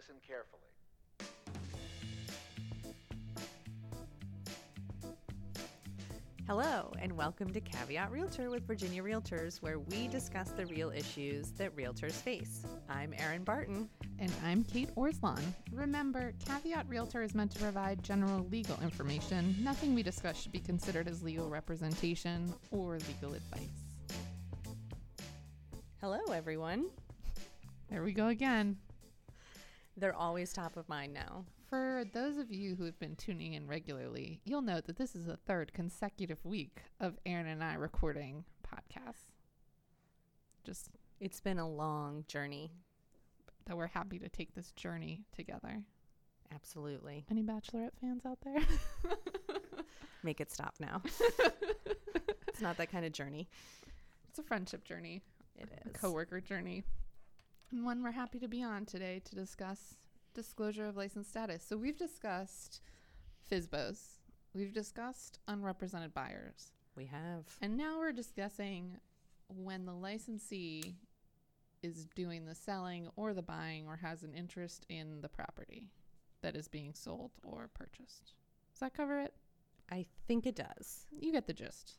listen carefully. Hello, and welcome to Caveat Realtor with Virginia Realtors, where we discuss the real issues that realtors face. I'm Erin Barton. And I'm Kate Orslon. Remember, Caveat Realtor is meant to provide general legal information. Nothing we discuss should be considered as legal representation or legal advice. Hello, everyone. There we go again. They're always top of mind now. For those of you who have been tuning in regularly, you'll note that this is the third consecutive week of Erin and I recording podcasts. Just It's been a long journey. that we're happy to take this journey together. Absolutely. Any Bachelorette fans out there? Make it stop now. it's not that kind of journey. it's a friendship journey. It a is. coworker journey, and one we're happy to be on today to discuss disclosure of license status. So we've discussed FSBOs, we've discussed unrepresented buyers, we have. and now we're discussing when the licensee is doing the selling or the buying or has an interest in the property that is being sold or purchased. Does that cover it? I think it does. you get the gist.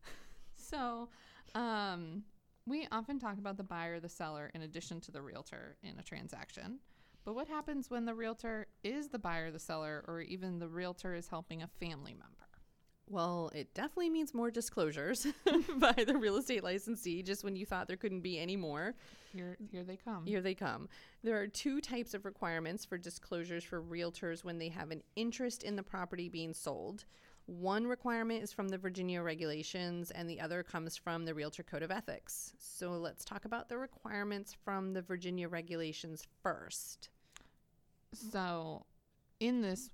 so, um, we often talk about the buyer, the seller, in addition to the realtor in a transaction. But what happens when the realtor is the buyer, the seller, or even the realtor is helping a family member? Well, it definitely means more disclosures by the real estate licensee, just when you thought there couldn't be any more. Here, here they come. Here they come. There are two types of requirements for disclosures for realtors when they have an interest in the property being sold. One requirement is from the Virginia regulations, and the other comes from the Realtor Code of Ethics. So let's talk about the requirements from the Virginia regulations first. So, in this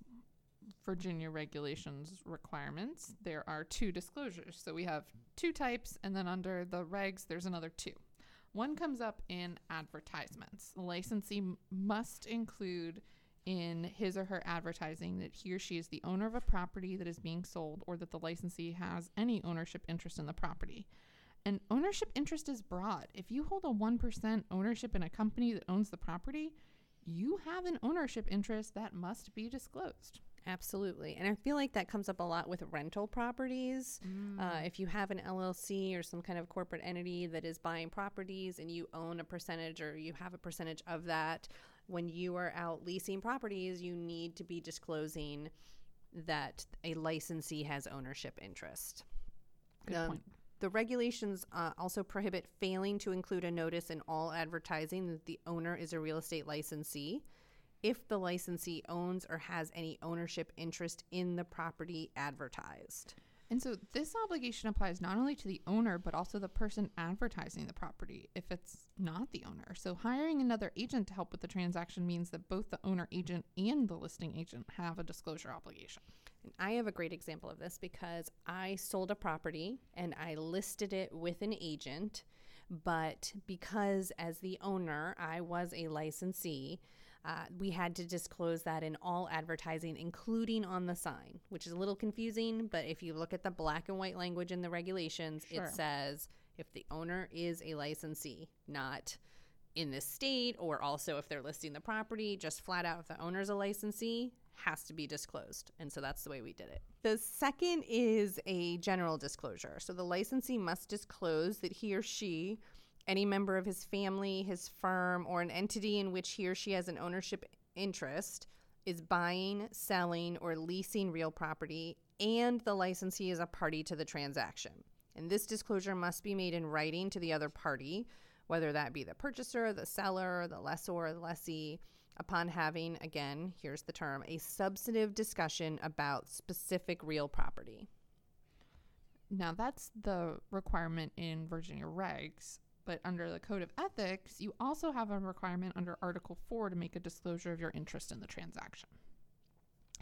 Virginia regulations requirements, there are two disclosures. So, we have two types, and then under the regs, there's another two. One comes up in advertisements. The licensee must include in his or her advertising that he or she is the owner of a property that is being sold or that the licensee has any ownership interest in the property. And ownership interest is broad. If you hold a 1% ownership in a company that owns the property, you have an ownership interest that must be disclosed. Absolutely. And I feel like that comes up a lot with rental properties. Uh, if you have an LLC or some kind of corporate entity that is buying properties and you own a percentage or you have a percentage of that, when you are out leasing properties, you need to be disclosing that a licensee has ownership interest. Good Um, point. The regulations uh, also prohibit failing to include a notice in all advertising that the owner is a real estate licensee if the licensee owns or has any ownership interest in the property advertised. And so this obligation applies not only to the owner, but also the person advertising the property if it's not the owner. So hiring another agent to help with the transaction means that both the owner agent and the listing agent have a disclosure obligation. And I have a great example of this because I sold a property and I listed it with an agent, but because as the owner, I was a licensee, uh, we had to disclose that in all advertising, including on the sign, which is a little confusing. But if you look at the black and white language in the regulations, Sure. it says if the owner is a licensee, not in this state, or also if they're listing the property, just flat out if the owner's a licensee, has to be disclosed. And so that's the way we did it. The second is a general disclosure. So the licensee must disclose that he or she, any member of his family, his firm, or an entity in which he or she has an ownership interest, is buying, selling, or leasing real property, and the licensee is a party to the transaction. And this disclosure must be made in writing to the other party, whether that be the purchaser, the seller, the lessor, or the lessee, upon having, again, here's the term, a substantive discussion about specific real property. Now that's the requirement in Virginia regs, but under the Code of Ethics, you also have a requirement under Article 4 to make a disclosure of your interest in the transaction.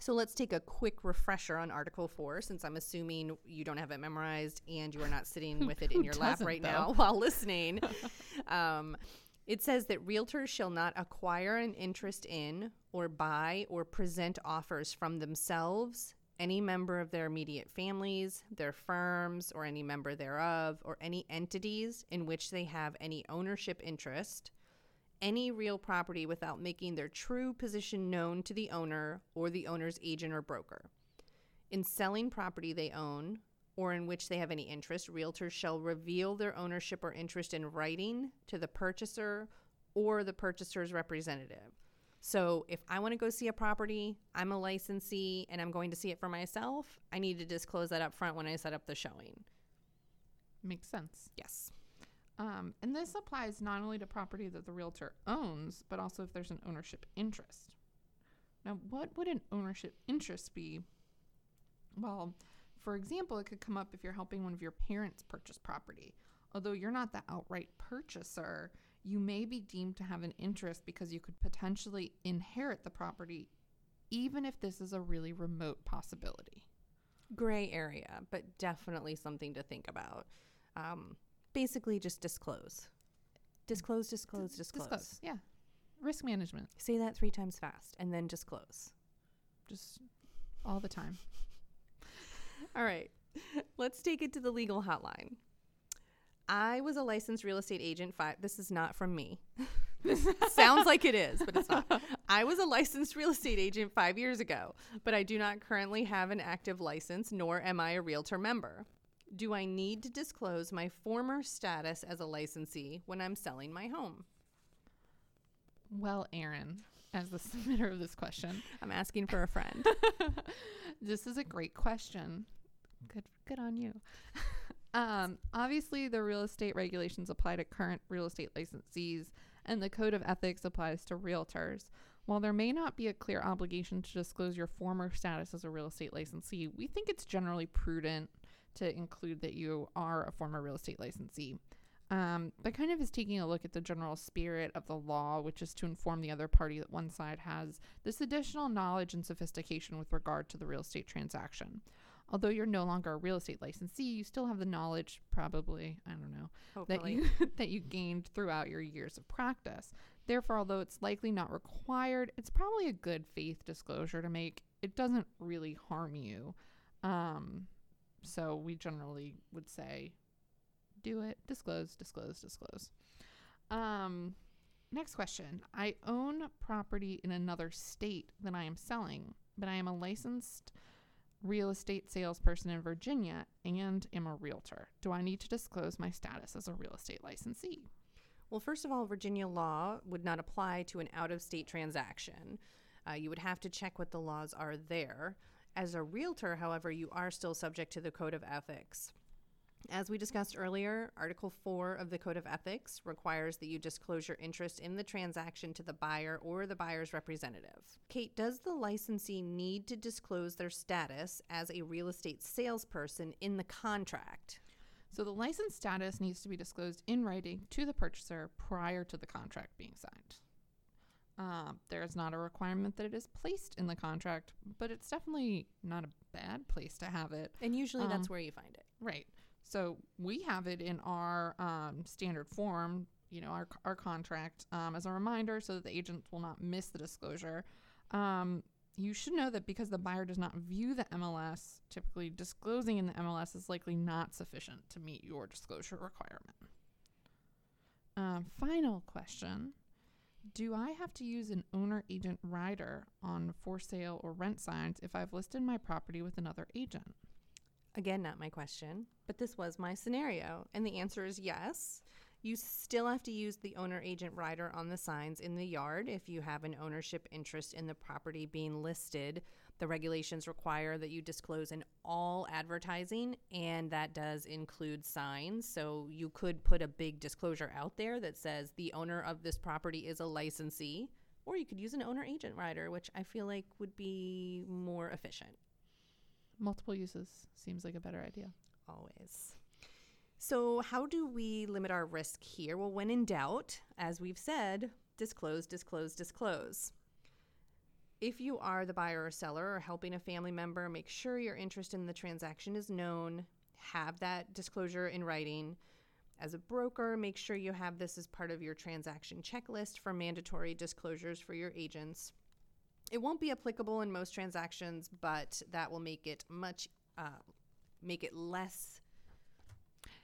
So let's take a quick refresher on Article 4, since I'm assuming you don't have it memorized and you are not sitting with it in your lap right though? now while listening. um, it says that realtors shall not acquire an interest in or buy or present offers from themselves, any member of their immediate families, their firms, or any member thereof, or any entities in which they have any ownership interest, any real property without making their true position known to the owner or the owner's agent or broker. In selling property they own or in which they have any interest, realtors shall reveal their ownership or interest in writing to the purchaser or the purchaser's representative. So if I want to go see a property, I'm a licensee and I'm going to see it for myself, I need to disclose that up front when I set up the showing. Makes sense. Yes. Um, and this applies not only to property that the realtor owns, but also if there's an ownership interest. Now, what would an ownership interest be? Well, for example, it could come up if you're helping one of your parents purchase property. Although you're not the outright purchaser, you may be deemed to have an interest because you could potentially inherit the property, even if this is a really remote possibility. Gray area, but definitely something to think about. Um, basically, just disclose. Disclose, disclose, disclose. Disclose. Yeah. Risk management, Say that three times fast and then disclose. just all the time. All right. Let's take it to the legal hotline. I was a licensed real estate agent. Five. This is not from me. this sounds like it is, but it's not. I was a licensed real estate agent five years ago, but I do not currently have an active license, nor am I a realtor member. Do I need to disclose my former status as a licensee when I'm selling my home? Well, Erin, as the submitter of this question, I'm asking for a friend. this is a great question. Good, good on you. Um, obviously, the real estate regulations apply to current real estate licensees, and the code of ethics applies to realtors. While there may not be a clear obligation to disclose your former status as a real estate licensee, we think it's generally prudent to include that you are a former real estate licensee. Um, but kind of is taking a look at the general spirit of the law, which is to inform the other party that one side has this additional knowledge and sophistication with regard to the real estate transaction. Although you're no longer a real estate licensee, you still have the knowledge, probably, I don't know, that you that you gained throughout your years of practice. Therefore, although it's likely not required, it's probably a good faith disclosure to make. It doesn't really harm you. Um, so we generally would say do it, disclose, disclose, disclose. Um, next question. I own property in another state than I am selling, but I am a licensed real estate salesperson in Virginia and am a realtor. Do I need to disclose my status as a real estate licensee? Well, first of all, Virginia law would not apply to an out of state transaction. Uh, you would have to check what the laws are there. As a realtor, however, you are still subject to the Code of Ethics. As we discussed earlier, Article 4 of the Code of Ethics requires that you disclose your interest in the transaction to the buyer or the buyer's representative. Kate, does the licensee need to disclose their status as a real estate salesperson in the contract? So the license status needs to be disclosed in writing to the purchaser prior to the contract being signed. Uh, there is not a requirement that it is placed in the contract, but it's definitely not a bad place to have it. And usually that's Um, where you find it. Right. So we have it in our um, standard form, you know, our, our contract um, as a reminder so that the agent will not miss the disclosure. Um, you should know that because the buyer does not view the MLS, typically disclosing in the MLS is likely not sufficient to meet your disclosure requirement. Um, final question Do I have to use an owner agent rider on for sale or rent signs if I've listed my property with another agent? Again, not my question, but this was my scenario. And the answer is yes. You still have to use the owner agent rider on the signs in the yard if you have an ownership interest in the property being listed. The regulations require that you disclose in all advertising, and that does include signs. So you could put a big disclosure out there that says the owner of this property is a licensee, or you could use an owner agent rider, which I feel like would be more efficient. Multiple uses seems like a better idea. Always. So, how do we limit our risk here? Well, when in doubt, as we've said, disclose, disclose, disclose. If you are the buyer or seller or helping a family member, make sure your interest in the transaction is known. Have that disclosure in writing. As a broker, make sure you have this as part of your transaction checklist for mandatory disclosures for your agents. It won't be applicable in most transactions, but that will make it much, uh, make it less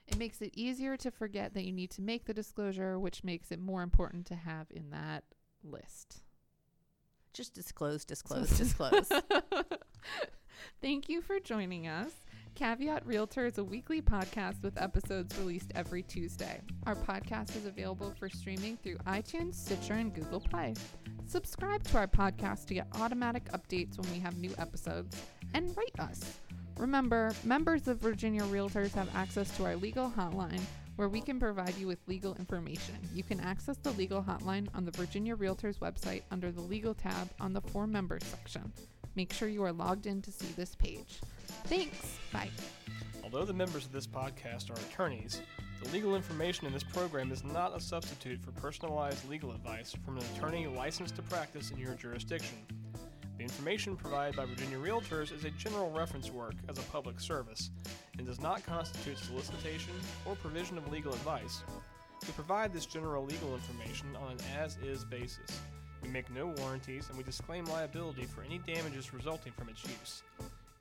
It makes it easier to forget that you need to make the disclosure, which makes it more important to have in that list. Just disclose, disclose, disclose. Thank you for joining us. Caveat Realtor is a weekly podcast with episodes released every Tuesday. Our podcast is available for streaming through iTunes, Stitcher, and Google Play. Subscribe to our podcast to get automatic updates when we have new episodes and rate us. Remember, members of Virginia Realtors have access to our legal hotline where we can provide you with legal information. You can access the legal hotline on the Virginia Realtors website under the Legal tab on the For Members section. Make sure you are logged in to see this page. Thanks. Bye. Although the members of this podcast are attorneys, the legal information in this program is not a substitute for personalized legal advice from an attorney licensed to practice in your jurisdiction. The information provided by Virginia Realtors is a general reference work as a public service and does not constitute solicitation or provision of legal advice. We provide this general legal information on an as is basis. We make no warranties and we disclaim liability for any damages resulting from its use.